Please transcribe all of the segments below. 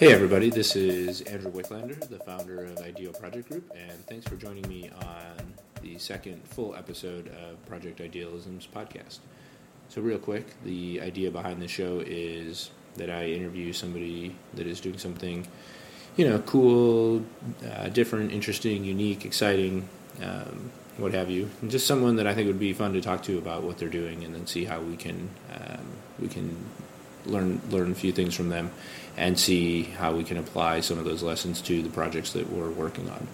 Hey everybody, this is Andrew Wicklander, the founder of Ideal Project Group, and thanks for joining me on the second full episode of Project Idealism's podcast. So, real quick, the idea behind the show is that I interview somebody that is doing something, you know, cool, uh, different, interesting, unique, exciting, um, what have you, and just someone that I think would be fun to talk to about what they're doing, and then see how we can um, we can learn learn a few things from them and see how we can apply some of those lessons to the projects that we're working on.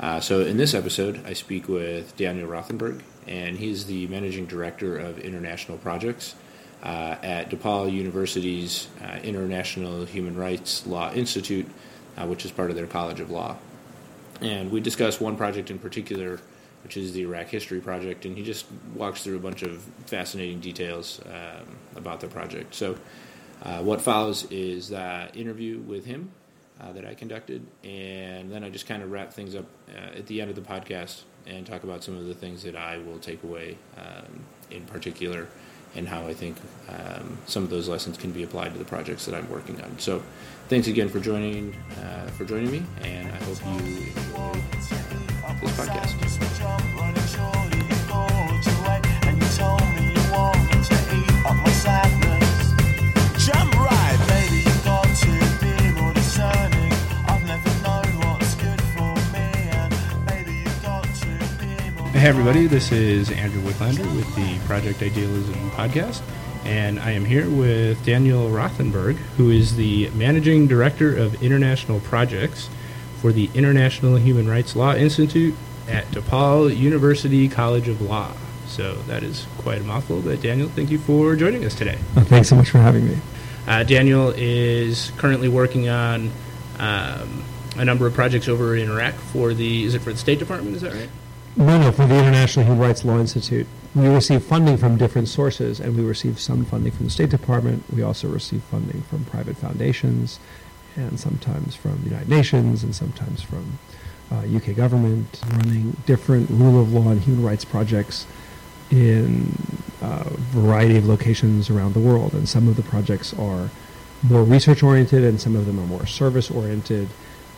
Uh, so, in this episode, I speak with Daniel Rothenberg, and he's the managing director of international projects uh, at DePaul University's uh, International Human Rights Law Institute, uh, which is part of their College of Law. And we discuss one project in particular, which is the Iraq History Project, and he just walks through a bunch of fascinating details um, about the project. So, uh, what follows is that interview with him uh, that I conducted, and then I just kind of wrap things up uh, at the end of the podcast and talk about some of the things that I will take away um, in particular and how I think um, some of those lessons can be applied to the projects that I'm working on. So, thanks again for joining uh, for joining me, and I hope you enjoy this podcast. Hey everybody, this is Andrew Wicklander with the Project Idealism podcast, and I am here with Daniel Rothenberg, who is the Managing Director of International Projects for the International Human Rights Law Institute at DePaul University College of Law. So that is quite a mouthful, but Daniel, thank you for joining us today. Oh, thanks so much for having me. Uh, Daniel is currently working on um, a number of projects over in Iraq for the, is it for the State Department, is that right? No, no, for the International Human Rights Law Institute. We receive funding from different sources, and we receive some funding from the State Department. We also receive funding from private foundations, and sometimes from the United Nations, and sometimes from uh, UK government, running different rule of law and human rights projects in a variety of locations around the world. And some of the projects are more research oriented, and some of them are more service oriented.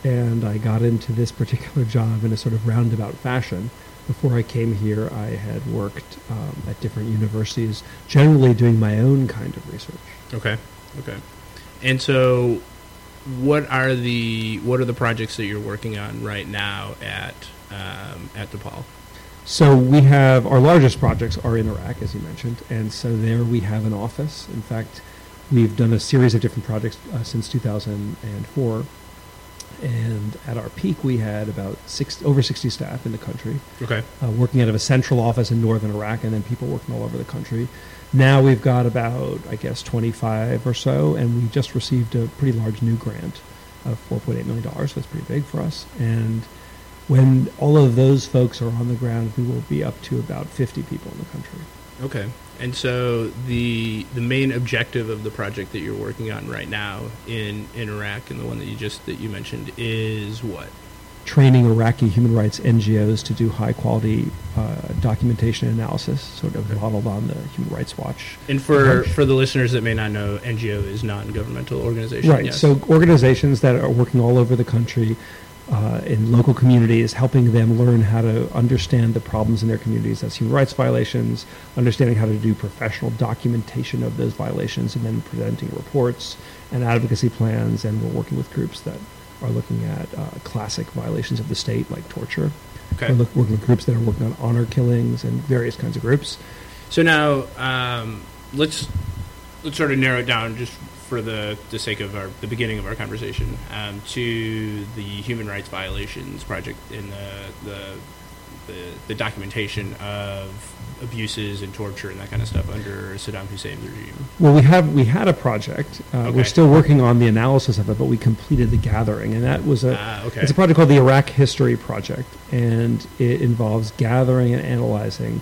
And I got into this particular job in a sort of roundabout fashion. Before I came here, I had worked um, at different universities, generally doing my own kind of research. Okay. Okay. And so, what are the what are the projects that you're working on right now at um, at DePaul? So we have our largest projects are in Iraq, as you mentioned, and so there we have an office. In fact, we've done a series of different projects uh, since 2004, and at our peak we had about six, over 60 staff in the country, Okay. uh, working out of a central office in northern Iraq, and then people working all over the country. Now we've got about, I guess, 25 or so, and we just received a pretty large new grant of 4.8 million dollars. So that's pretty big for us, and when all of those folks are on the ground, we will be up to about 50 people in the country. Okay. And so the the main objective of the project that you're working on right now in in Iraq and the one that you just that you mentioned is what? Training Iraqi human rights NGOs to do high quality uh, documentation analysis, sort of Okay. modeled on the Human Rights Watch. And for approach. for the listeners that may not know, NGO is non-governmental organization. Right. yes. So organizations that are working all over the country uh, in local communities, helping them learn how to understand the problems in their communities as human rights violations, understanding how to do professional documentation of those violations, and then presenting reports and advocacy plans. And we're working with groups that are looking at uh, classic violations of the state, like torture. okay. We're look, working with groups that are working on honor killings and various kinds of groups. So now um, let's let's sort of narrow it down just for the, the sake of our the beginning of our conversation um, to the human rights violations project in the the, the the documentation of abuses and torture and that kind of stuff under Saddam Hussein's regime. Well, we have we had a project. Uh, Okay. We're still working on the analysis of it, but we completed the gathering, and that was a Ah, okay. it's a project called the Iraq History Project, and it involves gathering and analyzing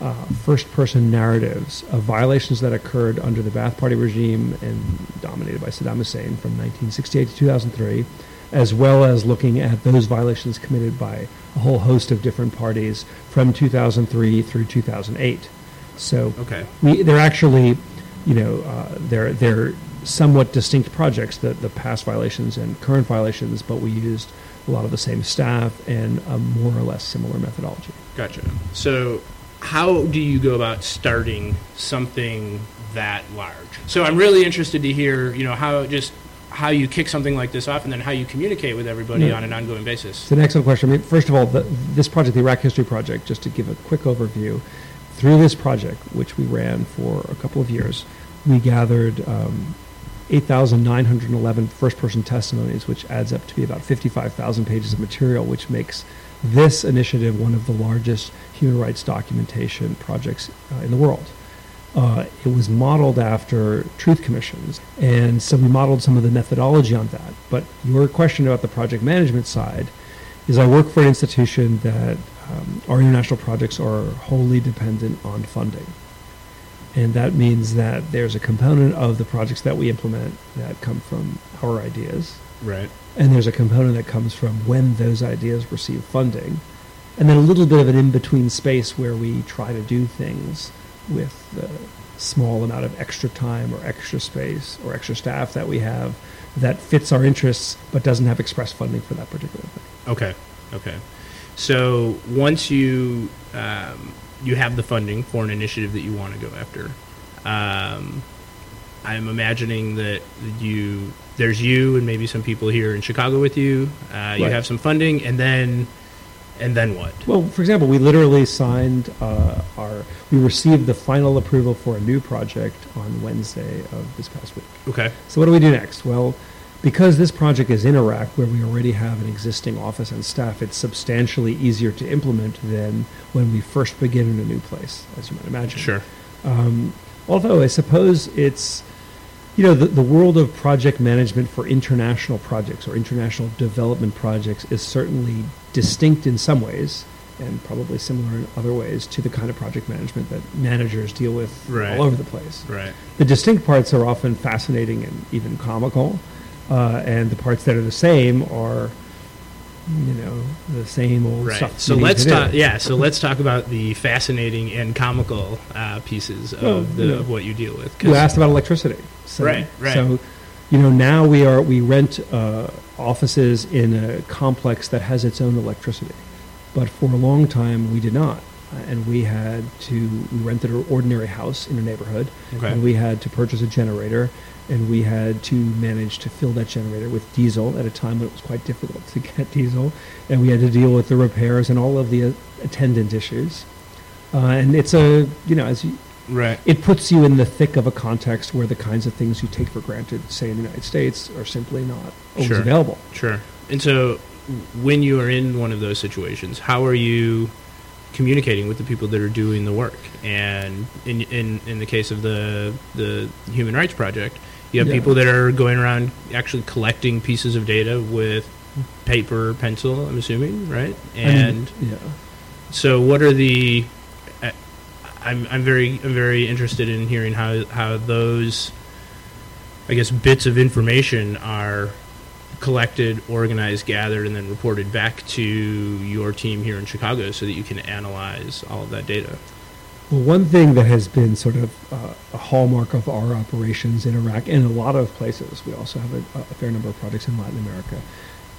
uh, first-person narratives of violations that occurred under the Ba'ath Party regime and dominated by Saddam Hussein from 1968 to 2003, as well as looking at those violations committed by a whole host of different parties from 2003 through 2008. So Okay. we they're actually, you know, uh, they're they're somewhat distinct projects, the, the past violations and current violations, but we used a lot of the same staff and a more or less similar methodology. Gotcha. So, how do you go about starting something that large? So, I'm really interested to hear, you know, how just how you kick something like this off, and then how you communicate with everybody Yeah. on an ongoing basis. It's an excellent question. I mean, first of all, the, this project, the Iraq History Project, just to give a quick overview, through this project, which we ran for a couple of years, we gathered um, 8,911 first person testimonies, which adds up to be about 55,000 pages of material, which makes this initiative one of the largest human rights documentation projects uh, in the world. Uh, it was modeled after truth commissions, and so we modeled some of the methodology on that. But your question about the project management side is I work for an institution that um, our international projects are wholly dependent on funding. And that means that there's a component of the projects that we implement that come from our ideas, Right. and there's a component that comes from when those ideas receive funding, and then a little bit of an in between space where we try to do things with the small amount of extra time or extra space or extra staff that we have that fits our interests but doesn't have express funding for that particular thing. Okay. Okay. So once you um, you have the funding for an initiative that you want to go after, um, I'm imagining that you there's you and maybe some people here in Chicago with you. Uh, You have some funding, and then and then what? Well, for example, we literally signed uh, our, we received the final approval for a new project on Wednesday of this past week. Okay. So what do we do next? Well, because this project is in Iraq, where we already have an existing office and staff, it's substantially easier to implement than when we first begin in a new place, as you might imagine. Sure. Um, although I suppose it's, you know, the, the world of project management for international projects or international development projects is certainly distinct in some ways and probably similar in other ways to the kind of project management that managers deal with Right. all over the place. Right. The distinct parts are often fascinating and even comical, uh, and the parts that are the same are, you know, the same old Right. stuff. So let's talk. Yeah. So let's talk about the fascinating and comical uh, pieces of Well, the you know, of what you deal with. You asked about electricity. So, Right, right. So, you know, now we are we rent uh, offices in a complex that has its own electricity, but for a long time we did not, and we had to we rented an ordinary house in a neighborhood, Okay. and we had to purchase a generator, and we had to manage to fill that generator with diesel at a time when it was quite difficult to get diesel, and we had to deal with the repairs and all of the uh, attendant issues. Uh, and it's a you know as you, Right. it puts you in the thick of a context where the kinds of things you take for granted, say in the United States, are simply not always Sure. available. Sure. And so, when you are in one of those situations, how are you communicating with the people that are doing the work? And in in, in the case of the the Human Rights Project, you have Yeah. people that are going around actually collecting pieces of data with paper, pencil. I'm assuming, right? I mean, And yeah, so, what are the? I'm I'm very I'm very interested in hearing how how those, I guess, bits of information are collected, organized, gathered, and then reported back to your team here in Chicago, so that you can analyze all of that data. Well, one thing that has been sort of uh, a hallmark of our operations in Iraq and a lot of places, we also have a, a fair number of projects in Latin America,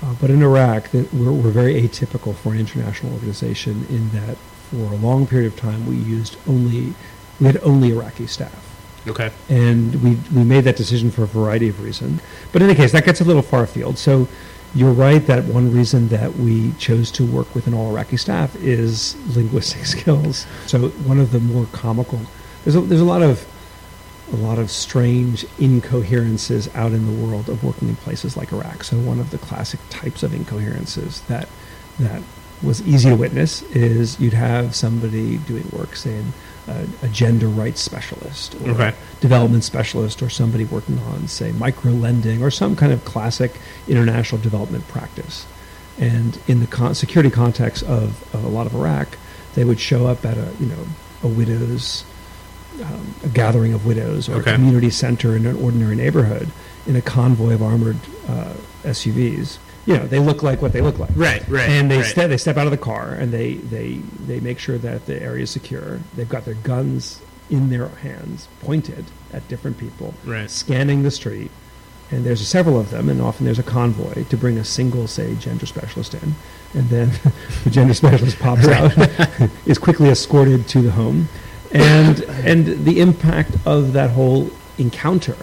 uh, but in Iraq, we're, we're very atypical for an international organization in that for a long period of time we used only, we had only Iraqi staff. Okay. and we we made that decision for a variety of reasons. But in any case, that gets a little far afield. So you're right that one reason that we chose to work with an all Iraqi staff is linguistic skills. So one of the more comical there's a, there's a lot of a lot of strange incoherences out in the world of working in places like Iraq. So one of the classic types of incoherences that that was easy to witness is you'd have somebody doing work, say, in a, a gender rights specialist or Okay. development specialist or somebody working on, say, micro lending or some kind of classic international development practice. And in the con- security context of, of a lot of Iraq, they would show up at a you know a widow's um, a gathering of widows or Okay. a community center in an ordinary neighborhood in a convoy of armored uh, SUVs. You know, they look like what they look like. Right. Right. And they right. ste- they step out of the car and they, they they make sure that the area is secure. They've got their guns in their hands, pointed at different people, Right. scanning the street. And there's several of them, and often there's a convoy to bring a single, say, gender specialist in. And then the gender specialist pops out, is quickly escorted to the home. And, and the impact of that whole encounter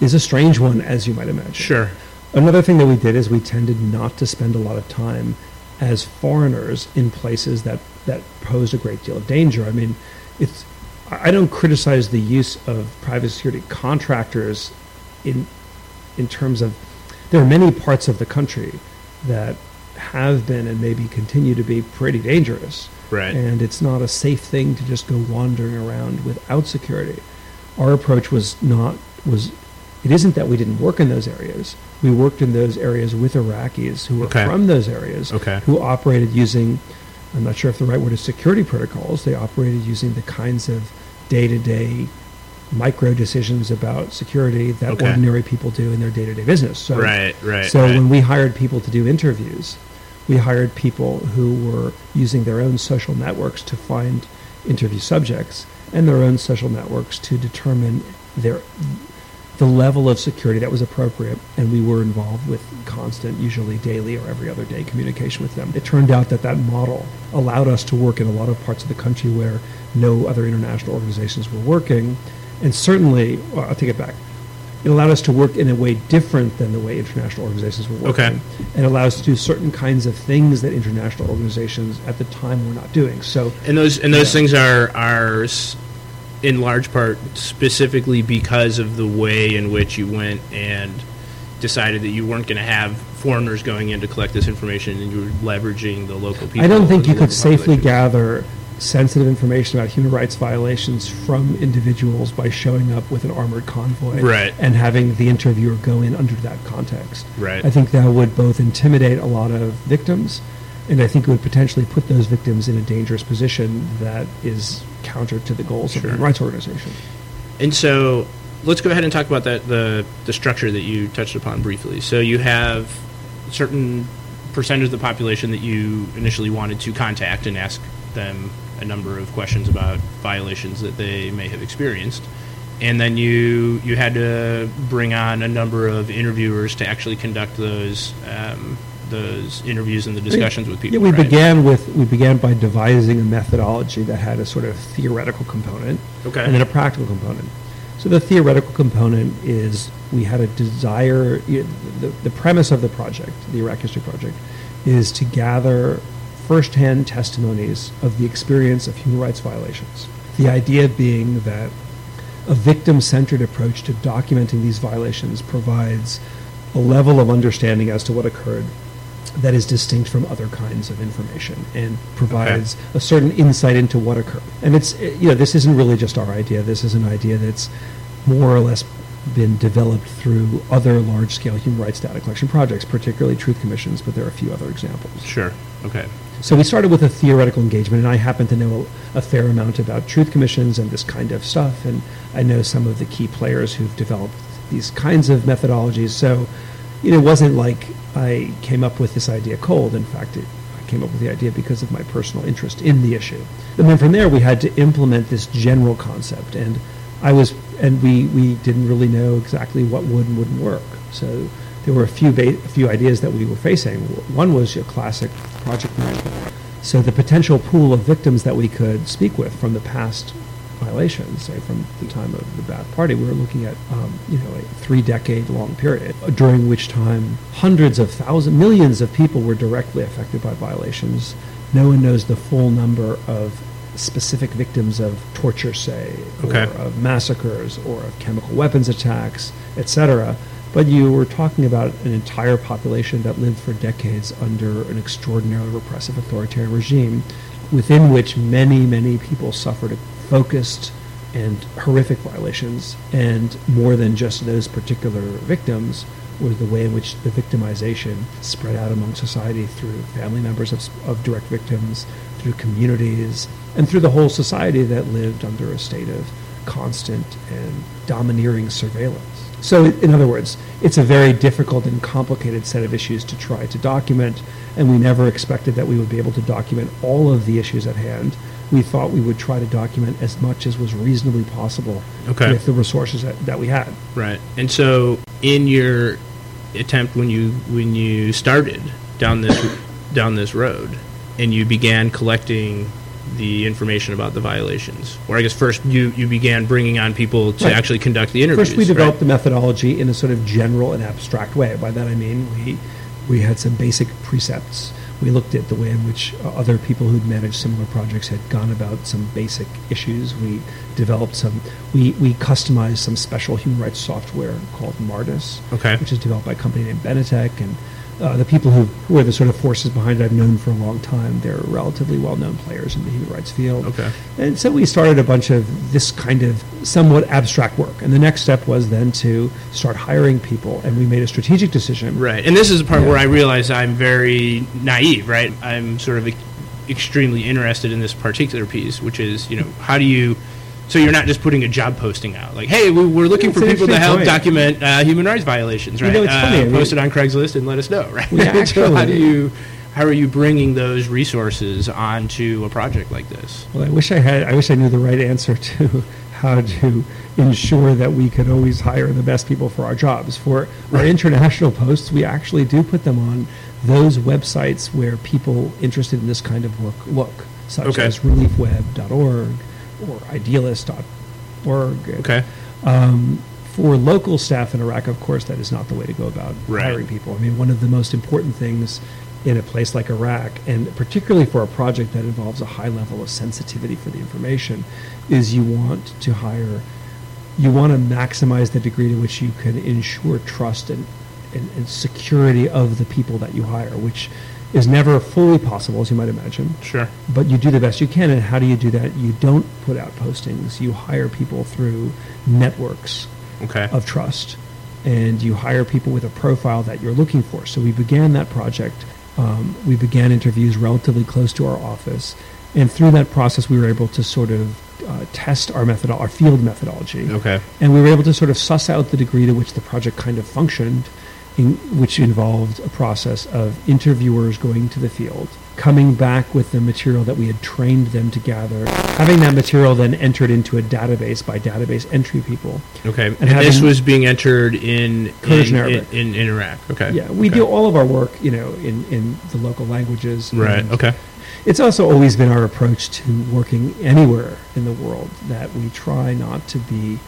is a strange one, as you might imagine. Sure. Another thing that we did is we tended not to spend a lot of time as foreigners in places that, that posed a great deal of danger. I mean, it's, I don't criticize the use of private security contractors in, in terms of, there are many parts of the country that have been and maybe continue to be pretty dangerous. Right. And it's not a safe thing to just go wandering around without security. Our approach was not was it isn't that we didn't work in those areas. We worked in those areas with Iraqis who were Okay. from those areas Okay. who operated using I'm not sure if the right word is security protocols. They operated using the kinds of day-to-day micro decisions about security that Okay. ordinary people do in their day-to-day business. So right. Right. so right. when we hired people to do interviews, we hired people who were using their own social networks to find interview subjects and their own social networks to determine their the level of security that was appropriate and we were involved with constant usually daily or every other day communication with them it turned out that that model allowed us to work in a lot of parts of the country where no other international organizations were working and certainly well, i'll take it back it allowed us to work in a way different than the way international organizations were working. Okay. And allowed us to do certain kinds of things that international organizations at the time were not doing. So, And those and those things are are in large part specifically because of the way in which you went and decided that you weren't going to have foreigners going in to collect this information and you were leveraging the local people. I don't think you could safely population. gather sensitive information about human rights violations from individuals by showing up with an armored convoy Right. and having the interviewer go in under that context. Right. I think that would both intimidate a lot of victims, and I think it would potentially put those victims in a dangerous position that is counter to the goals of the human rights organization. And so let's go ahead and talk about that the the structure that you touched upon briefly. So you have a certain percentage of the population that you initially wanted to contact and ask them a number of questions about violations that they may have experienced. And then you you had to bring on a number of interviewers to actually conduct those um, those interviews and the discussions with people. Yeah, we right? began with we began by devising a methodology that had a sort of theoretical component Okay. and then a practical component. So the theoretical component is we had a desire. y- The, the premise of the project, the Iraq History Project, is to gather firsthand testimonies of the experience of human rights violations. The idea being that a victim-centered approach to documenting these violations provides a level of understanding as to what occurred that is distinct from other kinds of information and provides a certain insight into what occurred. And it's eh, you know this isn't really just our idea. This is an idea that's more or less been developed through other large-scale human rights data collection projects, particularly truth commissions, but there are a few other examples. Sure. Okay. So we started with a theoretical engagement, and I happen to know a, a fair amount about truth commissions and this kind of stuff, and I know some of the key players who've developed these kinds of methodologies. So it wasn't like I came up with this idea cold. In fact, it, I came up with the idea because of my personal interest in the issue. And then from there, we had to implement this general concept, and I was, and we, we didn't really know exactly what would and wouldn't work. So there were a few ba- a few ideas that we were facing. One was your classic project management. So the potential pool of victims that we could speak with from the past violations, say from the time of the Ba'ath Party, we were looking at um, you know a three-decade-long period during which time hundreds of thousands, millions of people were directly affected by violations. No one knows the full number of specific victims of torture, say, Okay. or of massacres, or of chemical weapons attacks, etc. But you were talking about an entire population that lived for decades under an extraordinarily repressive authoritarian regime, within which many, many people suffered focused and horrific violations. And more than just those particular victims was the way in which the victimization spread out among society through family members of, of direct victims, through communities, and through the whole society that lived under a state of constant and domineering surveillance. So, in other words, it's a very difficult and complicated set of issues to try to document, and we never expected that we would be able to document all of the issues at hand. We thought we would try to document as much as was reasonably possible Okay. with the resources that, that we had. Right. And so, in your attempt when you when you started down this down this road, and you began collecting the information about the violations, or I guess first you you began bringing on people to Right. actually conduct the interviews. First, we right? developed the methodology in a sort of general and abstract way. By that I mean we we had some basic precepts. We looked at the way in which other people who'd managed similar projects had gone about some basic issues. We developed some. We we customized some special human rights software called Martus, Okay. which is developed by a company named Benetech, and uh, the people who, who are the sort of forces behind it I've known for a long time. They're relatively well-known players in the human rights field. Okay. And so we started a bunch of this kind of somewhat abstract work. And the next step was then to start hiring people. And we made a strategic decision. Right. And this is the part Yeah. where I realize I'm very naive, right? I'm sort of extremely interested in this particular piece, which is, you know, how do you. So you're not just putting a job posting out, like, "Hey, we- we're looking for people to help point. document uh, human rights violations, You right? know, it's uh, funny, I post it on Craigslist and let us know, right? So how do you, how are you bringing those resources onto a project like this? Well, I wish I had. I wish I knew the right answer to how to ensure that we could always hire the best people for our jobs. For our international posts, we actually do put them on those websites where people interested in this kind of work look, such Okay. as reliefweb.org or idealist.org. Okay. Um, for local staff in Iraq, of course, that is not the way to go about Right. hiring people. I mean, one of the most important things in a place like Iraq, and particularly for a project that involves a high level of sensitivity for the information, is you want to hire, you want to maximize the degree to which you can ensure trust and, and, and security of the people that you hire, which is never fully possible, as you might imagine Sure. but you do the best you can. And how do you do that? You don't put out postings. You hire people through networks Okay. of trust, and you hire people with a profile that you're looking for. So we began that project. Um, we began interviews relatively close to our office, and through that process, we were able to sort of uh, test our method, our field methodology, Okay. and we were able to sort of suss out the degree to which the project kind of functioned, in, which involved a process of interviewers going to the field, coming back with the material that we had trained them to gather, having that material then entered into a database by database entry people. Okay. And, And this was being entered in Kurdish in, Arabic. in, in, in Iraq. Okay. Yeah, we Okay. do all of our work, you know, in, in the local languages. Right. Okay. It's also always been our approach to working anywhere in the world that we try not to be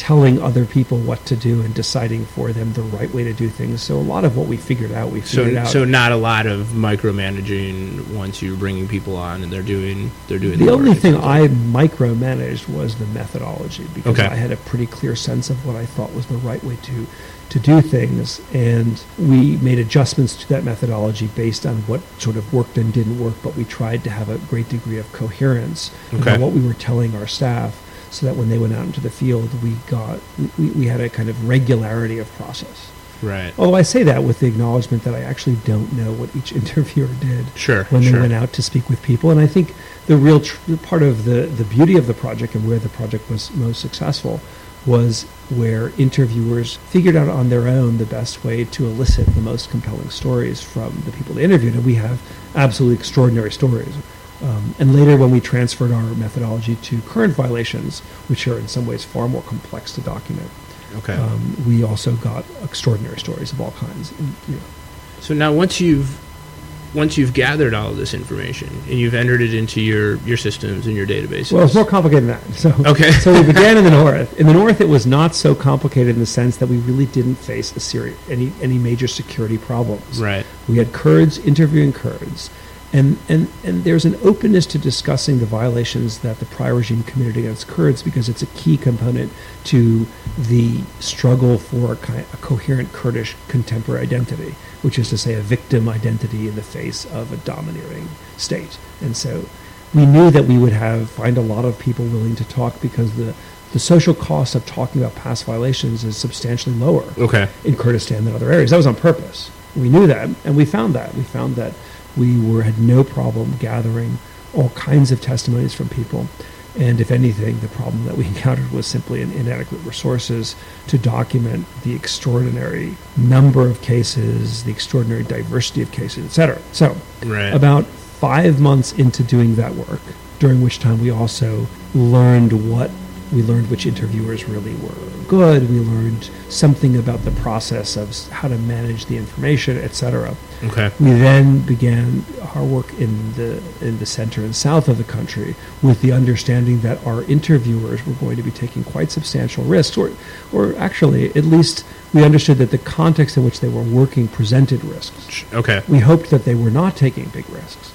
telling other people what to do and deciding for them the right way to do things. So a lot of what we figured out, we figured So, out. so not a lot of micromanaging once you're bringing people on and they're doing they're doing the the only thing I micromanaged was the methodology because Okay. I had a pretty clear sense of what I thought was the right way to to do things, and we made adjustments to that methodology based on what sort of worked and didn't work. But we tried to have a great degree of coherence Okay. about what we were telling our staff, so that when they went out into the field, we got we, we had a kind of regularity of process. right. Although I say that with the acknowledgement that I actually don't know what each interviewer did Sure. when they sure. went out to speak with people. And I think the real tr- part of the, the beauty of the project and where the project was most successful was where interviewers figured out on their own the best way to elicit the most compelling stories from the people they interviewed. And we have absolutely extraordinary stories. Um, and later, when we transferred our methodology to current violations, which are in some ways far more complex to document, Okay. um, we also got extraordinary stories of all kinds. And, you know, So now once you've once you've gathered all of this information and you've entered it into your your systems and your databases. Well, it's more complicated than that. So, Okay. so we began in the north. In the north, it was not so complicated in the sense that we really didn't face a serious any any major security problems. right. We had Kurds interviewing Kurds, and and and there's an openness to discussing the violations that the prior regime committed against Kurds because it's a key component to the struggle for a, a coherent Kurdish contemporary identity, which is to say, a victim identity in the face of a domineering state. And so, we knew that we would have find a lot of people willing to talk because the the social cost of talking about past violations is substantially lower Okay. in Kurdistan than other areas. That was on purpose. We knew that, and we found that. We found that we were had no problem gathering all kinds of testimonies from people. And if anything, the problem that we encountered was simply an inadequate resources to document the extraordinary number of cases, the extraordinary diversity of cases, et cetera. So, Right. about five months into doing that work, during which time we also learned what we learned which interviewers really were good. We learned something about the process of how to manage the information, etc. okay. We then began our work in the in the center and south of the country with the understanding that our interviewers were going to be taking quite substantial risks, or or actually at least we understood that the context in which they were working presented risks Okay. we hoped that they were not taking big risks.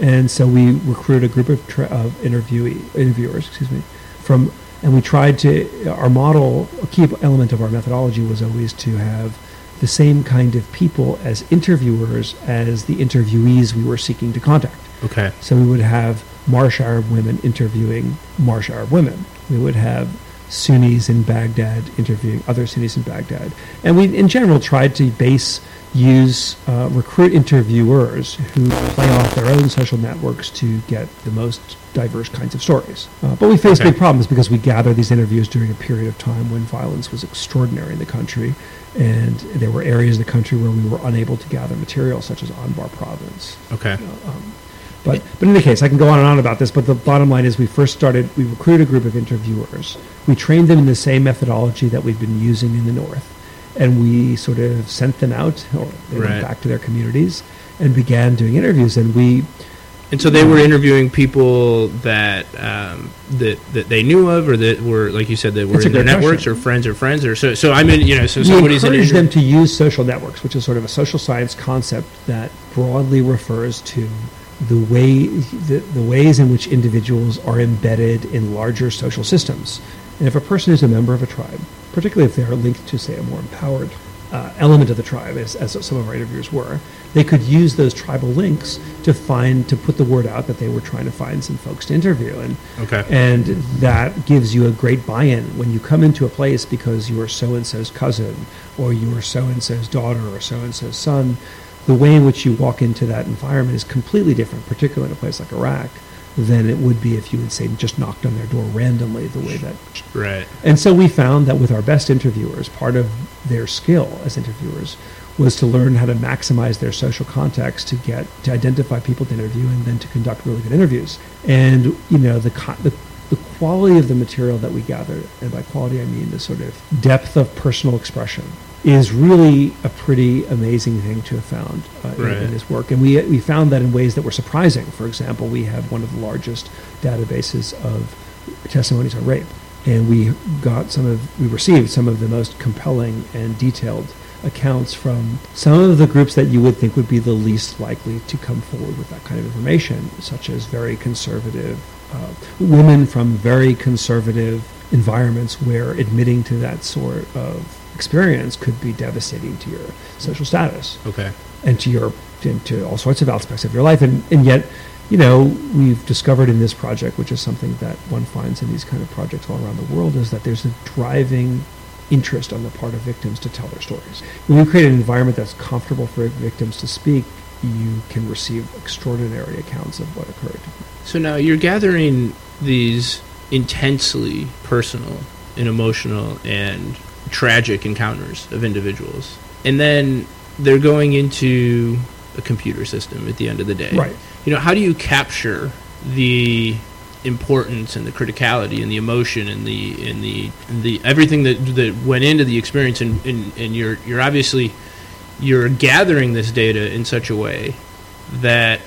And so we recruited a group of, tra- of interviewee, interviewers, excuse me, from, and we tried to, our model, a key element of our methodology was always to have the same kind of people as interviewers as the interviewees we were seeking to contact. Okay. So we would have Marsh Arab women interviewing Marsh Arab women. We would have Sunnis in Baghdad interviewing other Sunnis in Baghdad. And we, in general, tried to base, use, uh, recruit interviewers who play off their own social networks to get the most diverse kinds of stories. Uh, but we faced Okay. big problems because we gathered these interviews during a period of time when violence was extraordinary in the country. And there were areas of the country where we were unable to gather material, such as Anbar province. Okay. Um, but, but in any case, I can go on and on about this, but the bottom line is we first started, we recruited a group of interviewers. We trained them in the same methodology that we've been using in the North. And we sort of sent them out, or they Right. went back to their communities and began doing interviews. And we, And so they were interviewing people that um, that that they knew of, or that were, like you said, that were in their networks, question. or friends or friends, or so. So I mean, you know, so we somebody's encourage them to use social networks, which is sort of a social science concept that broadly refers to the way the, the ways in which individuals are embedded in larger social systems. And if a person is a member of a tribe, particularly if they are linked to, say, a more empowered uh, element of the tribe, as, as some of our interviewers were, they could use those tribal links to find to put the word out that they were trying to find some folks to interview. And Okay. and that gives you a great buy-in when you come into a place because you are so and so's cousin or you are so and so's daughter or so and so's son. The way in which you walk into that environment is completely different, particularly in a place like Iraq, than it would be if you would say just knocked on their door randomly. The way that Right. and so we found that with our best interviewers, part of their skill as interviewers was to learn how to maximize their social context to get to identify people to interview and then to conduct really good interviews. And you know the the, the quality of the material that we gathered, and by quality I mean the sort of depth of personal expression, is really a pretty amazing thing to have found uh, in, Right. in this work. And we we found that in ways that were surprising. For example, we have one of the largest databases of testimonies on rape and we got some of we received some of the most compelling and detailed accounts from some of the groups that you would think would be the least likely to come forward with that kind of information such as very conservative uh, women from very conservative environments where admitting to that sort of experience could be devastating to your social status. Okay. and to your and to all sorts of aspects of your life. And, and yet you know we've discovered in this project which is something that one finds in these kind of projects all around the world is that there's a driving interest on the part of victims to tell their stories. When you create an environment that's comfortable for victims to speak you can receive extraordinary accounts of what occurred. So now you're gathering these intensely personal and emotional and tragic encounters of individuals, and then they're going into a computer system at the end of the day. right You know, how do you capture the importance and the criticality and the emotion and the and the and the everything that that went into the experience and, and, and you're you're obviously you're gathering this data in such a way that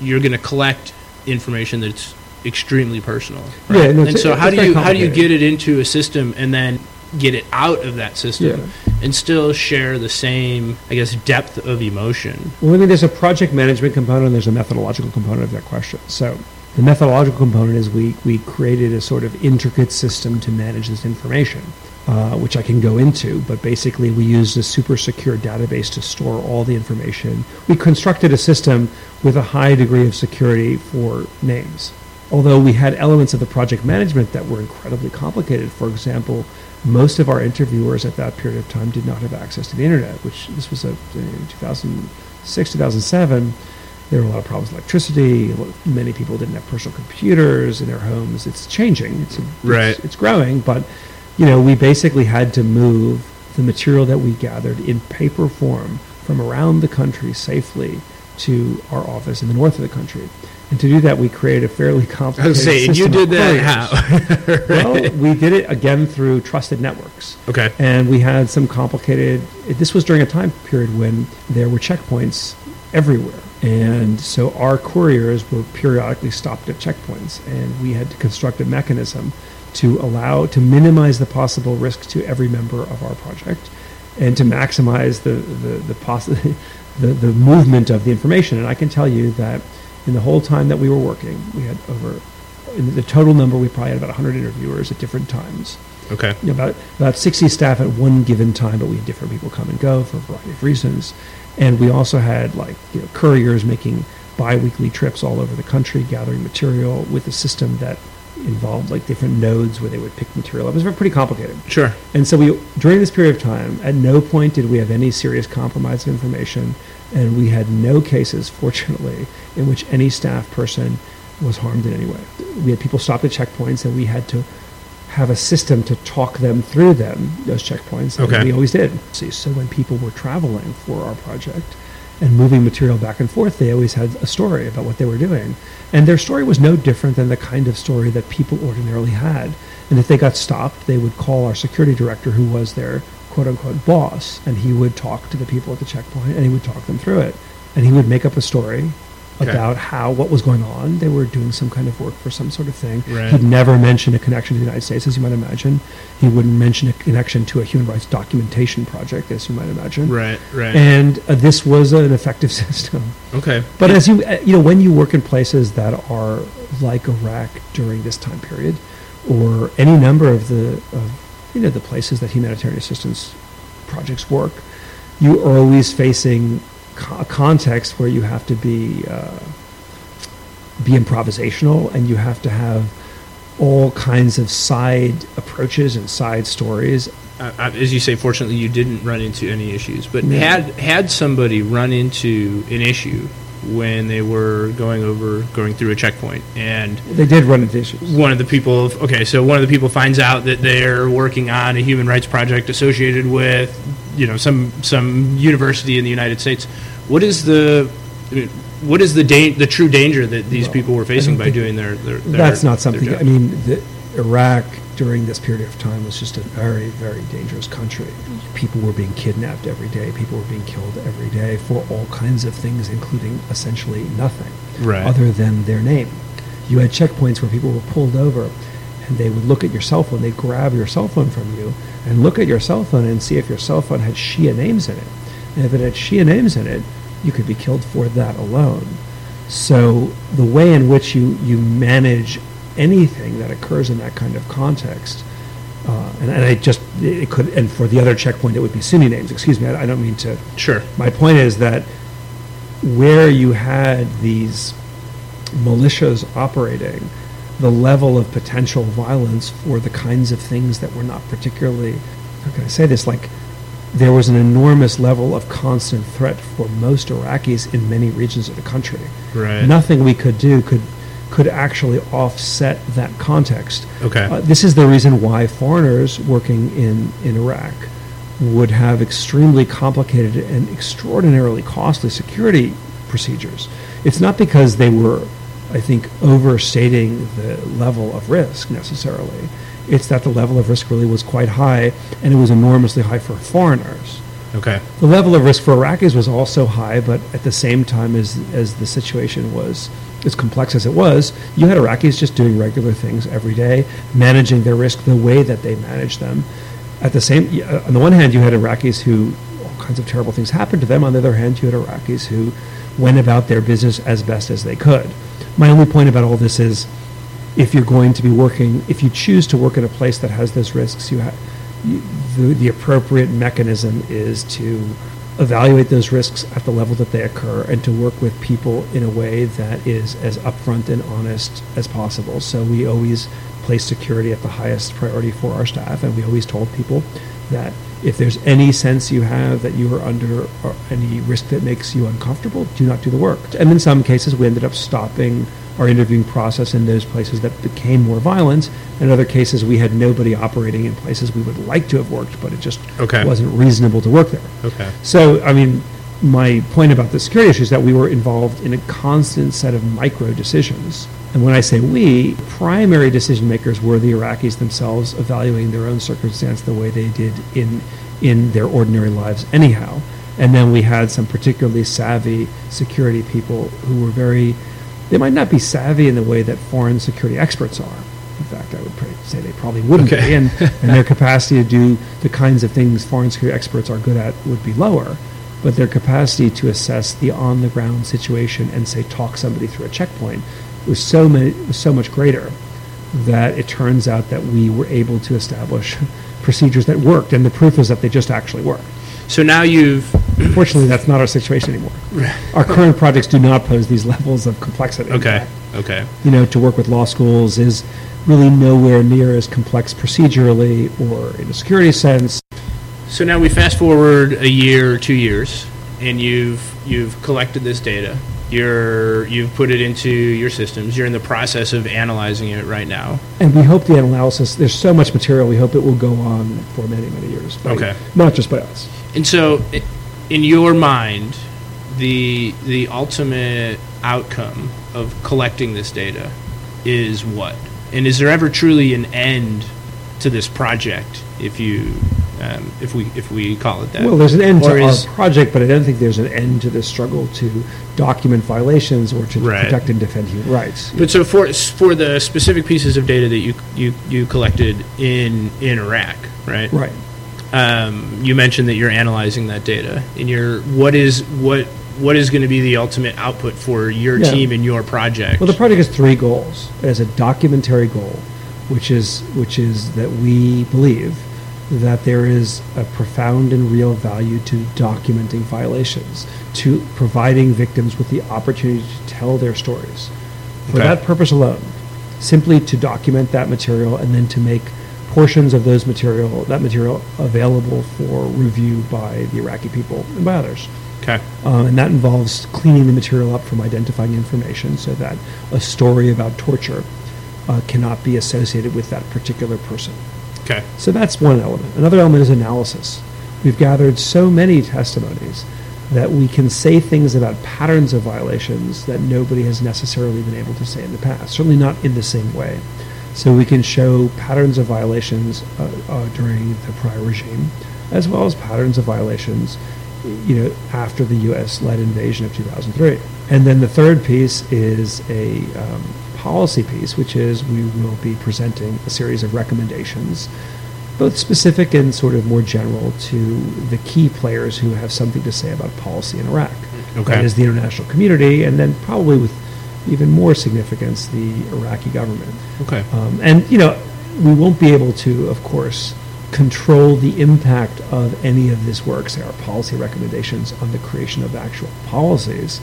you're going to collect information that's extremely personal. Yeah, no, and so how do you how do you get it into a system and then get it out of that system and still share the same, I guess, depth of emotion? Well, I mean, there's a project management component and there's a methodological component of that question. So, the methodological component is we, we created a sort of intricate system to manage this information, uh, which I can go into, but basically, we used a super secure database to store all the information. We constructed a system with a high degree of security for names. Although we had elements of the project management that were incredibly complicated. For example, most of our interviewers at that period of time did not have access to the internet, which this was a, in 2006, 2007. There were a lot of problems with electricity. Many people didn't have personal computers in their homes. It's changing. It's, it's It's growing, but you know, we basically had to move the material that we gathered in paper form from around the country safely to our office in the north of the country. And to do that, we created a fairly I complicated was saying, you system of did that how? Well, we did it again through trusted networks. okay. And we had some complicated, this was during a time period when there were checkpoints everywhere. And so our couriers were periodically stopped at checkpoints, and we had to construct a mechanism to allow, to minimize the possible risk to every member of our project and to maximize the, the, the, poss- the, the movement of the information. And I can tell you that in the whole time that we were working, we had over, in the total number, we probably had about 100 interviewers at different times Okay. you know, about about 60 staff at one given time, but we had different people come and go for a variety of reasons. And we also had like you know, couriers making biweekly trips all over the country, gathering material with a system that involved like different nodes where they would pick material up. It was pretty complicated. Sure. And so we, during this period of time, at no point did we have any serious compromise of information, and we had no cases, fortunately, in which any staff person was harmed in any way. We had people stop at checkpoints, and we had to have a system to talk them through them, those checkpoints, and Okay. we always did. See, So when people were traveling for our project and moving material back and forth, they always had a story about what they were doing. And their story was no different than the kind of story that people ordinarily had. And if they got stopped, they would call our security director, who was their quote unquote boss, and he would talk to the people at the checkpoint and he would talk them through it. And he would make up a story Okay. about how, what was going on. They were doing some kind of work for some sort of thing. Right. He'd never mention a connection to the United States, as you might imagine. He wouldn't mention a connection to a human rights documentation project, as you might imagine. Right. Right. And uh, this was an effective system. okay. But as you uh, you know, when you work in places that are like Iraq during this time period, or any number of the of, you know the places that humanitarian assistance projects work, you are always facing co- a context where you have to be uh, be improvisational and you have to have all kinds of side approaches and side stories. uh, as you say, fortunately, you didn't run into any issues. But had had somebody run into an issue when they were going over going through a checkpoint, and They did run into issues. one of the people, okay, so one of the people finds out that they're working on a human rights project associated with, you know, some some university in the United States. What is the I mean, what is the da- the true danger that these Well, people were facing by doing their, their, their That's not something. I mean, the, Iraq during this period of time was just a very, very dangerous country. People were being kidnapped every day. People were being killed every day for all kinds of things, including essentially nothing Right. other than their name. You had checkpoints where people were pulled over, and they would look at your cell phone. They'd grab your cell phone from you and look at your cell phone and see if your cell phone had Shia names in it. And if it had Shia names in it, you could be killed for that alone. So the way in which you, you manage anything that occurs in that kind of context, uh, and, and I just it could, and for the other checkpoint it would be Sunni names. Excuse me, I, I don't mean to. Sure. My point is that where you had these militias operating, the level of potential violence for the kinds of things that were not particularly, how can I say this, like there was an enormous level of constant threat for most Iraqis in many regions of the country. Right. Nothing we could do could could actually offset that context. Okay. Uh, this is the reason why foreigners working in, in Iraq would have extremely complicated and extraordinarily costly security procedures. It's not because they were, I think, overstating the level of risk necessarily. It's that the level of risk really was quite high, and it was enormously high for foreigners. Okay. The level of risk for Iraqis was also high, but at the same time as, as the situation was as complex as it was, you had Iraqis just doing regular things every day, managing their risk the way that they manage them. At the same, uh, on the one hand, you had Iraqis who all kinds of terrible things happened to them. On the other hand, you had Iraqis who went about their business as best as they could. My only point about all this is, if you're going to be working, if you choose to work in a place that has those risks, you have the, the appropriate mechanism is to evaluate those risks at the level that they occur and to work with people in a way that is as upfront and honest as possible. So we always place security at the highest priority for our staff, and we always told people, that if there's any sense you have that you are under or any risk that makes you uncomfortable, do not do the work. And in some cases, we ended up stopping our interviewing process in those places that became more violent. In other cases, we had nobody operating in places we would like to have worked, but it just Okay. wasn't reasonable to work there. Okay. So, I mean, my point about the security issue is that we were involved in a constant set of micro decisions. And when I say we, primary decision makers were the Iraqis themselves evaluating their own circumstance the way they did in, in their ordinary lives, anyhow. And then we had some particularly savvy security people who were very, they might not be savvy in the way that foreign security experts are. In fact, I would say they probably wouldn't Okay. be. And, and their capacity to do the kinds of things foreign security experts are good at would be lower. But their capacity to assess the on the ground situation and say talk somebody through a checkpoint was so many, was so much greater that it turns out that we were able to establish procedures that worked, and the proof is that they just actually work. So now you've Fortunately, that's not our situation anymore. Our current projects do not pose these levels of complexity. Okay. Okay. You know, to work with law schools is really nowhere near as complex procedurally or in a security sense. So now we fast forward a year or two years, and you've you've collected this data. You're you've put it into your systems. You're in the process of analyzing it right now. And we hope the analysis, there's so much material, we hope it will go on for many, many years. by- Okay. Not just by us. And so, in your mind, the the ultimate outcome of collecting this data is what? And is there ever truly an end to this project? If you um, if we if we call it that. Well, there's an end Or to our is- project, but I don't think there's an end to the struggle to document violations or to Right. protect and defend human rights. But so for for the specific pieces of data that you you, you collected in in Iraq, right? Right. Um, you mentioned that you're analyzing that data, and you're what is what what is going to be the ultimate output for your Yeah. team and your project? Well, the project has three goals. It has a documentary goal, which is which is that we believe that there is a profound and real value to documenting violations, to providing victims with the opportunity to tell their stories. For Okay. that purpose alone, simply to document that material and then to make portions of those material that material available for review by the Iraqi people and by others. okay. Uh, and that involves cleaning the material up from identifying information so that a story about torture uh, cannot be associated with that particular person. Okay. So that's one element. Another element is analysis. We've gathered so many testimonies that we can say things about patterns of violations that nobody has necessarily been able to say in the past, certainly not in the same way. So we can show patterns of violations uh, uh, during the prior regime, as well as patterns of violations, you know, after the U.S.-led invasion of 2003. And then the third piece is a um, policy piece, which is we will be presenting a series of recommendations, both specific and sort of more general, to the key players who have something to say about policy in Iraq. Okay. That is the international community, and then probably with even more significance, the Iraqi government. Okay. Um, and, you know, we won't be able to, of course, control the impact of any of this work, say our policy recommendations on the creation of actual policies,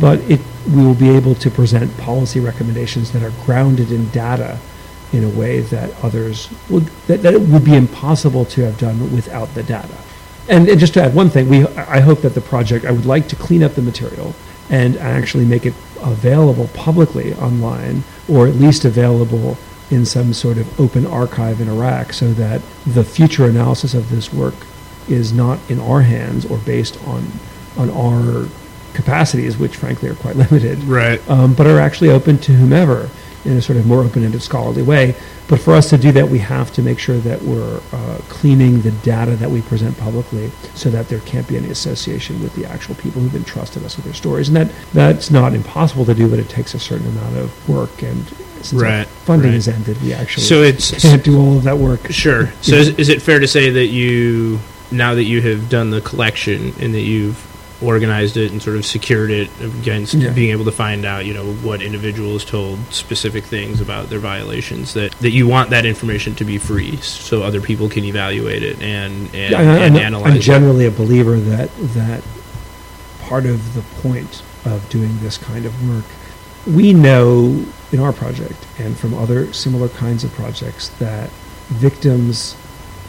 but it, we will be able to present policy recommendations that are grounded in data in a way that others would, that, that it would be impossible to have done without the data. And, and just to add one thing, we, I hope that the project, I would like to clean up the material and actually make it available publicly online, or at least available in some sort of open archive in Iraq, so that the future analysis of this work is not in our hands or based on on our capacities, which frankly are quite limited Right. um, but are actually open to whomever in a sort of more open-ended scholarly way. But for us to do that, we have to make sure that we're uh, cleaning the data that we present publicly so that there can't be any association with the actual people who've entrusted us with their stories. And that that's not impossible to do, but it takes a certain amount of work. And since Right, funding right. is ended, we actually So it's can't do all of that work. Sure. So is, is it fair to say that you, now that you have done the collection and that you've organized it and sort of secured it against Yeah. being able to find out, you know, what individuals told specific things about their violations, that, that you want that information to be free so other people can evaluate it and, and, Yeah, and I'm, analyze I'm it? generally a believer that that part of the point of doing this kind of work, we know in our project and from other similar kinds of projects that victims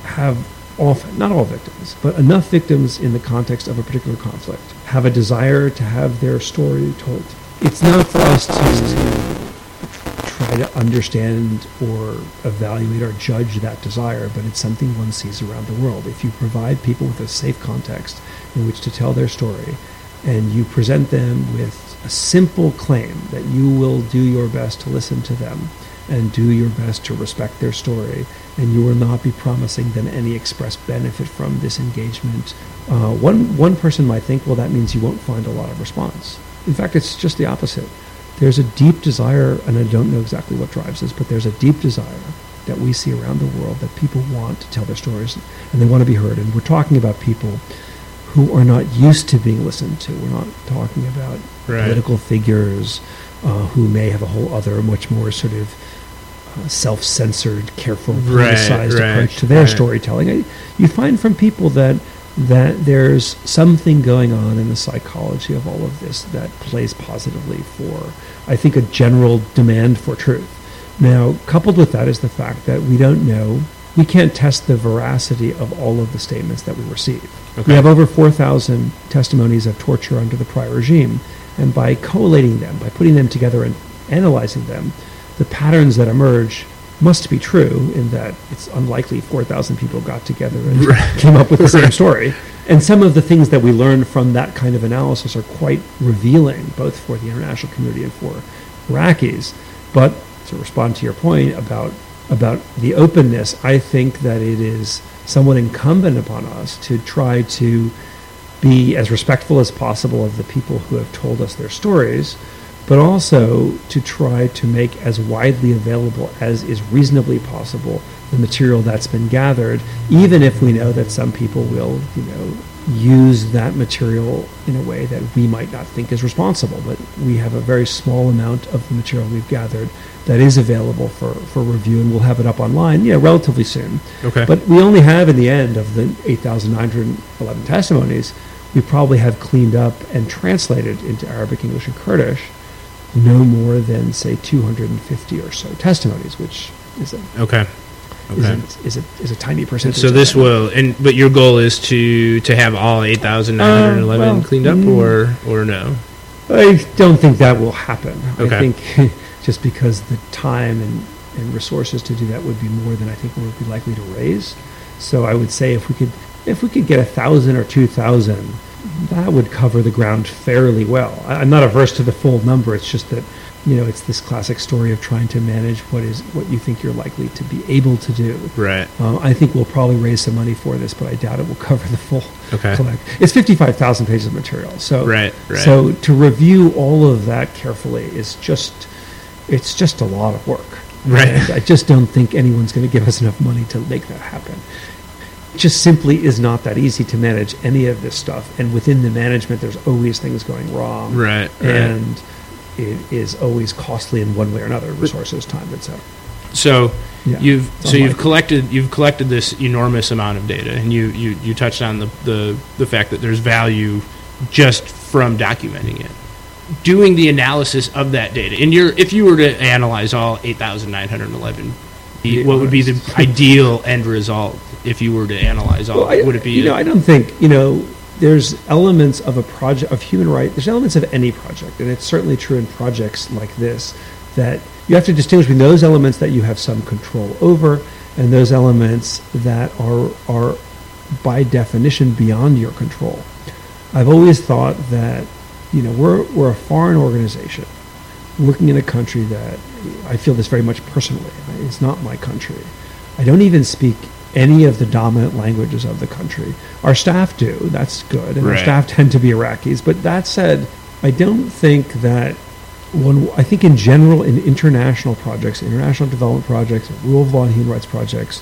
have often, not all victims, but enough victims in the context of a particular conflict have a desire to have their story told. It's not for us to try to understand or evaluate or judge that desire, but it's something one sees around the world. If you provide people with a safe context in which to tell their story, and you present them with a simple claim that you will do your best to listen to them and do your best to respect their story, and you will not be promising them any express benefit from this engagement. Uh, one, one person might think, well, that means you won't find a lot of response. In fact, it's just the opposite. There's a deep desire, and I don't know exactly what drives this, but there's a deep desire that we see around the world that people want to tell their stories and they want to be heard. And we're talking about people who are not used to being listened to. We're not talking about Right. political figures uh, who may have a whole other, much more sort of self-censored, careful, politicized right, approach to their right. storytelling. You find from people that that there's something going on in the psychology of all of this that plays positively for, I think, a general demand for truth. Now, coupled with that is the fact that we don't know, we can't test the veracity of all of the statements that we receive. Okay. We have over 4,000 testimonies of torture under the prior regime, and by collating them, by putting them together and analyzing them, the patterns that emerge must be true in that it's unlikely 4,000 people got together and came up with the same story. And some of the things that we learn from that kind of analysis are quite revealing, both for the international community and for Iraqis. But to respond to your point about about the openness, I think that it is somewhat incumbent upon us to try to be as respectful as possible of the people who have told us their stories, but also to try to make as widely available as is reasonably possible the material that's been gathered, even if we know that some people will, you know, use that material in a way that we might not think is responsible. But we have a very small amount of the material we've gathered that is available for, for review, and we'll have it up online, yeah, relatively soon. Okay. But we only have, in the end of the 8,911 testimonies, we probably have cleaned up and translated into Arabic, English, and Kurdish no more than, say, 250 or so testimonies, which is a, okay. is Okay. a, is a, is a tiny percentage. so this will, and but your goal is to to have all eight thousand nine hundred eleven Uh, well, cleaned up, mm. or or no? I don't think that will happen. Okay. I think just because the time and, and resources to do that would be more than I think we would be likely to raise. So I would say if we could if we could get a thousand or two thousand, that would cover the ground fairly well. I'm not averse to the full number. It's just that you know it's this classic story of trying to manage what is what you think you're likely to be able to do. Right. Um, I think we'll probably raise some money for this, but I doubt it will cover the full Okay. collect. It's 55,000 pages of material. So, Right, right. so to review all of that carefully is just, it's just a lot of work. Right. And I just don't think anyone's going to give us enough money to make that happen. It just simply is not that easy to manage any of this stuff. And within the management, there's always things going wrong. Right. Right. And it is always costly in one way or another, resources, time, etc. So Yeah. you've so you've collected you've collected this enormous amount of data, and you you, you touched on the, the the fact that there's value just from documenting it. Doing the analysis of that data, and you're if you were to analyze all eight thousand nine hundred eleven, what would be the ideal end result if you were to analyze all? Well, I, would it be? You know, I don't think you know. There's elements of a project of human right. There's elements of any project, and it's certainly true in projects like this that you have to distinguish between those elements that you have some control over and those elements that are are by definition beyond your control. I've always thought that you know we're we're a foreign organization working in a country that I feel this very much personally. It's not my country. I don't even speak any of the dominant languages of the country. Our staff do. That's good, and our staff tend to be Iraqis. But that said, I don't think that one. I think in general, in international projects, international development projects, rule of law and human rights projects,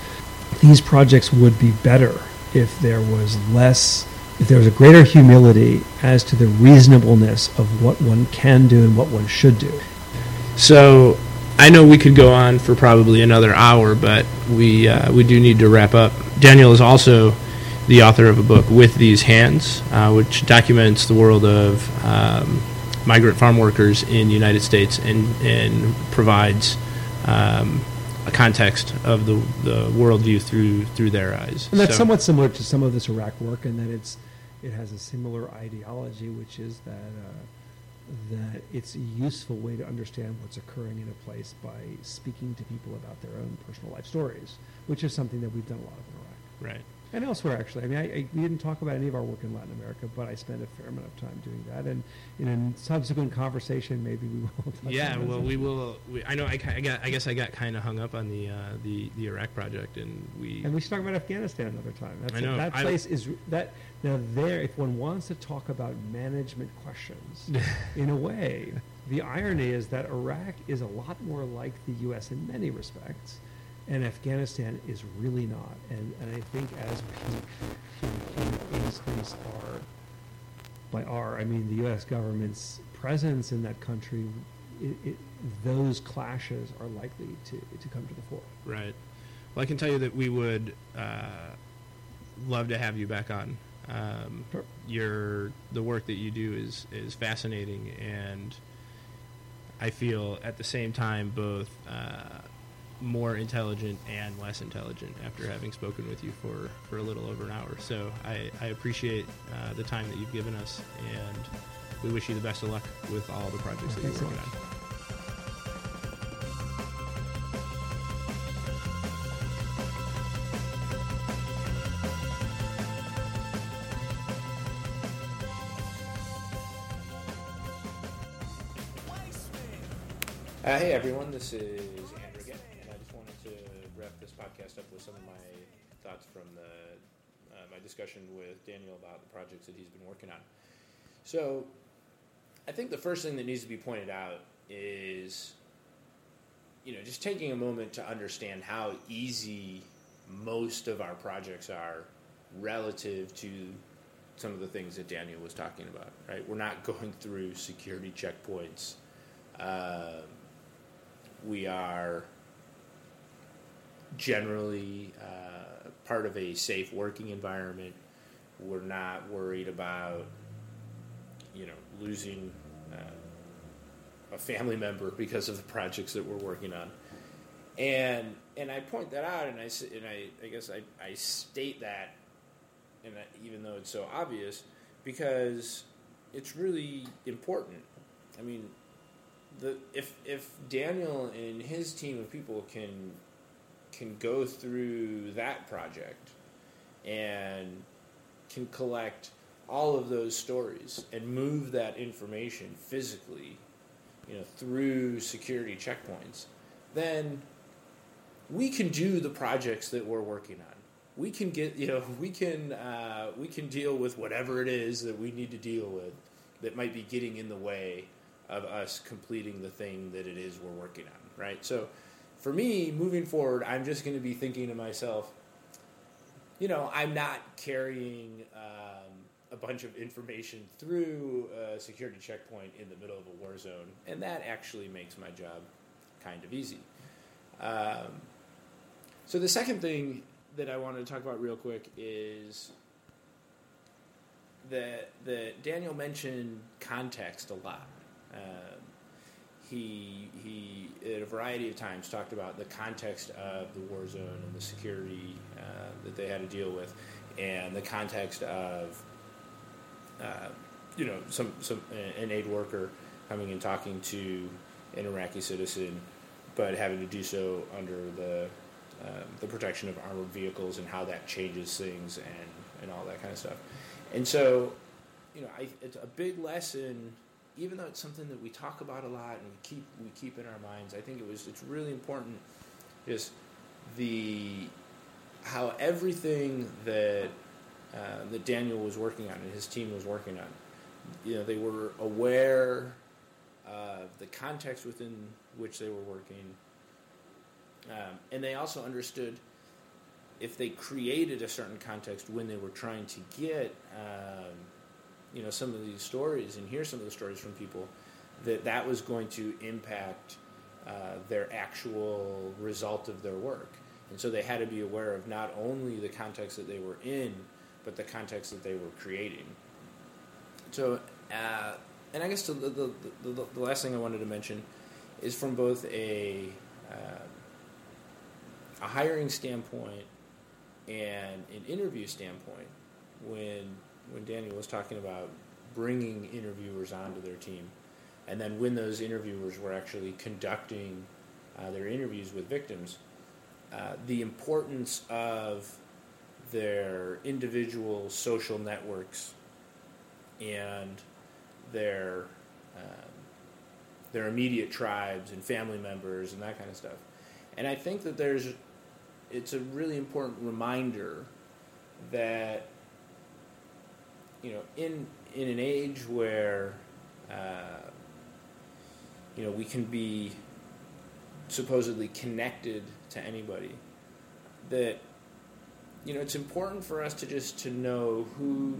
these projects would be better if there was less. If there was a greater humility as to the reasonableness of what one can do and what one should do. So I know we could go on for probably another hour, but we uh, we do need to wrap up. Daniel is also the author of a book with these hands, uh, which documents the world of um, migrant farm workers in the United States and and provides um, a context of the the worldview through through their eyes. And that's So- somewhat similar to some of this Iraq work, in that it's it has a similar ideology, which is that uh, that it's a useful way to understand what's occurring in a place by speaking to people about their own personal life stories, which is something that we've done a lot of in Iraq right. and elsewhere. Actually, I mean, I, I, we didn't talk about any of our work in Latin America, but I spent a fair amount of time doing that, and in a subsequent conversation, maybe we will. Yeah, well, we will. We, I know. I, I got. I guess I got kind of hung up on the uh, the the Iraq project, and we. And we should talk about Afghanistan another time. That's I know. that I- place is that now there. If one wants to talk about management questions, in a way, the irony is that Iraq is a lot more like the U.S. in many respects, and Afghanistan is really not. And and I think as we increase our by our, I mean the U.S. government's presence in that country, it, it, those clashes are likely to, to come to the fore. Right. Well, I can tell you that we would uh, love to have you back on. Um, your the work that you do is is fascinating, and I feel at the same time both uh, more intelligent and less intelligent after having spoken with you for, for a little over an hour. So I, I appreciate uh, the time that you've given us, and we wish you the best of luck with all the projects that you're Thanks so working much. on. Uh, hey everyone, this is Andrew again, and I just wanted to wrap this podcast up with some of my thoughts from the uh, my discussion with Daniel about the projects that he's been working on. So, I think the first thing that needs to be pointed out is, you know, just taking a moment to understand how easy most of our projects are relative to some of the things that Daniel was talking about. Right, we're not going through security checkpoints. Um, we are generally uh, part of a safe working environment. We're not worried about, you know, losing uh, a family member because of the projects that we're working on. And and I point that out, and I and I, I guess I, I state that, and even though it's so obvious, because it's really important. I mean, the if if Daniel and his team of people can can go through that project and can collect all of those stories and move that information physically, you know, through security checkpoints, then we can do the projects that we're working on. We can get, you know, we can uh, we can deal with whatever it is that we need to deal with that might be getting in the way of us completing the thing that it is we're working on, right? So, for me, moving forward, I'm just going to be thinking to myself, you know, I'm not carrying um, a bunch of information through a security checkpoint in the middle of a war zone, and that actually makes my job kind of easy. Um, so the second thing that I wanted to talk about real quick is that that Daniel mentioned context a lot. Um, he he at a variety of times talked about the context of the war zone and the security uh, that they had to deal with, and the context of uh, you know some some an aid worker coming and talking to an Iraqi citizen, but having to do so under the um, the protection of armored vehicles and how that changes things and and all that kind of stuff. And so, you know, I, it's a big lesson. Even though it's something that we talk about a lot and we keep we keep in our minds, I think it was it's really important. Is the how everything that uh, that Daniel was working on and his team was working on, you know, they were aware of the context within which they were working, um, and they also understood if they created a certain context when they were trying to get um, you know some of these stories and hear some of the stories from people that that was going to impact uh, their actual result of their work. And so they had to be aware of not only the context that they were in but the context that they were creating. So uh, and i guess the, the, the, the, last thing i wanted to mention is from both a uh, a hiring standpoint and an interview standpoint, when when Daniel was talking about bringing interviewers onto their team, and then when those interviewers were actually conducting uh, their interviews with victims, uh, the importance of their individual social networks and their um, their immediate tribes and family members and that kind of stuff. And I think that there's it's a really important reminder that you know in in an age where uh, you know we can be supposedly connected to anybody that you know it's important for us to just to know who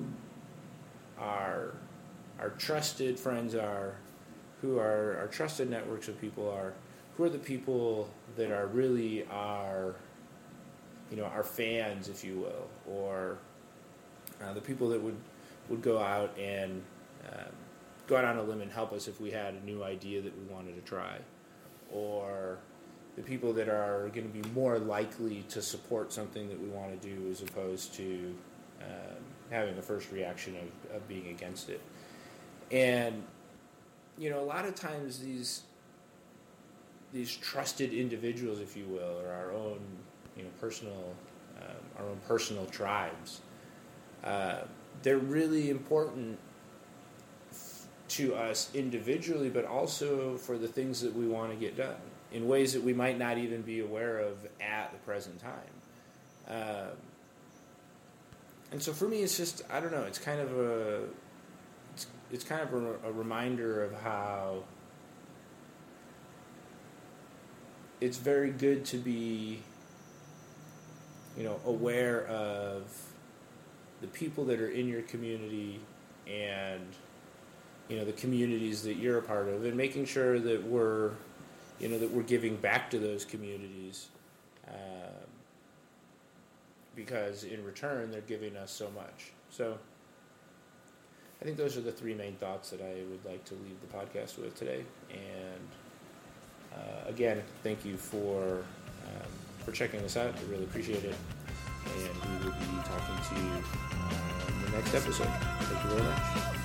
our our trusted friends are who our, our trusted networks of people are who are the people that are really our you know our fans if you will or uh, the people that would would go out and um, go out on a limb and help us if we had a new idea that we wanted to try or the people that are going to be more likely to support something that we want to do as opposed to um, having the first reaction of, of being against it. And, you know, a lot of times these these trusted individuals, if you will, or our own, you know, personal, um, our own personal tribes, uh, they're really important to us individually, but also for the things that we want to get done in ways that we might not even be aware of at the present time. Um, and so for me, it's just I don't know. It's kind of a it's, it's kind of a, a reminder of how it's very good to be you know aware of the people that are in your community and you know the communities that you're a part of and making sure that we're you know that we're giving back to those communities um, because in return they're giving us so much. So i think those are the three main thoughts that i would like to leave the podcast with today. And uh, again thank you for um, for checking us out. I really appreciate it and we will be talking to you uh, in the next episode. Thank you very much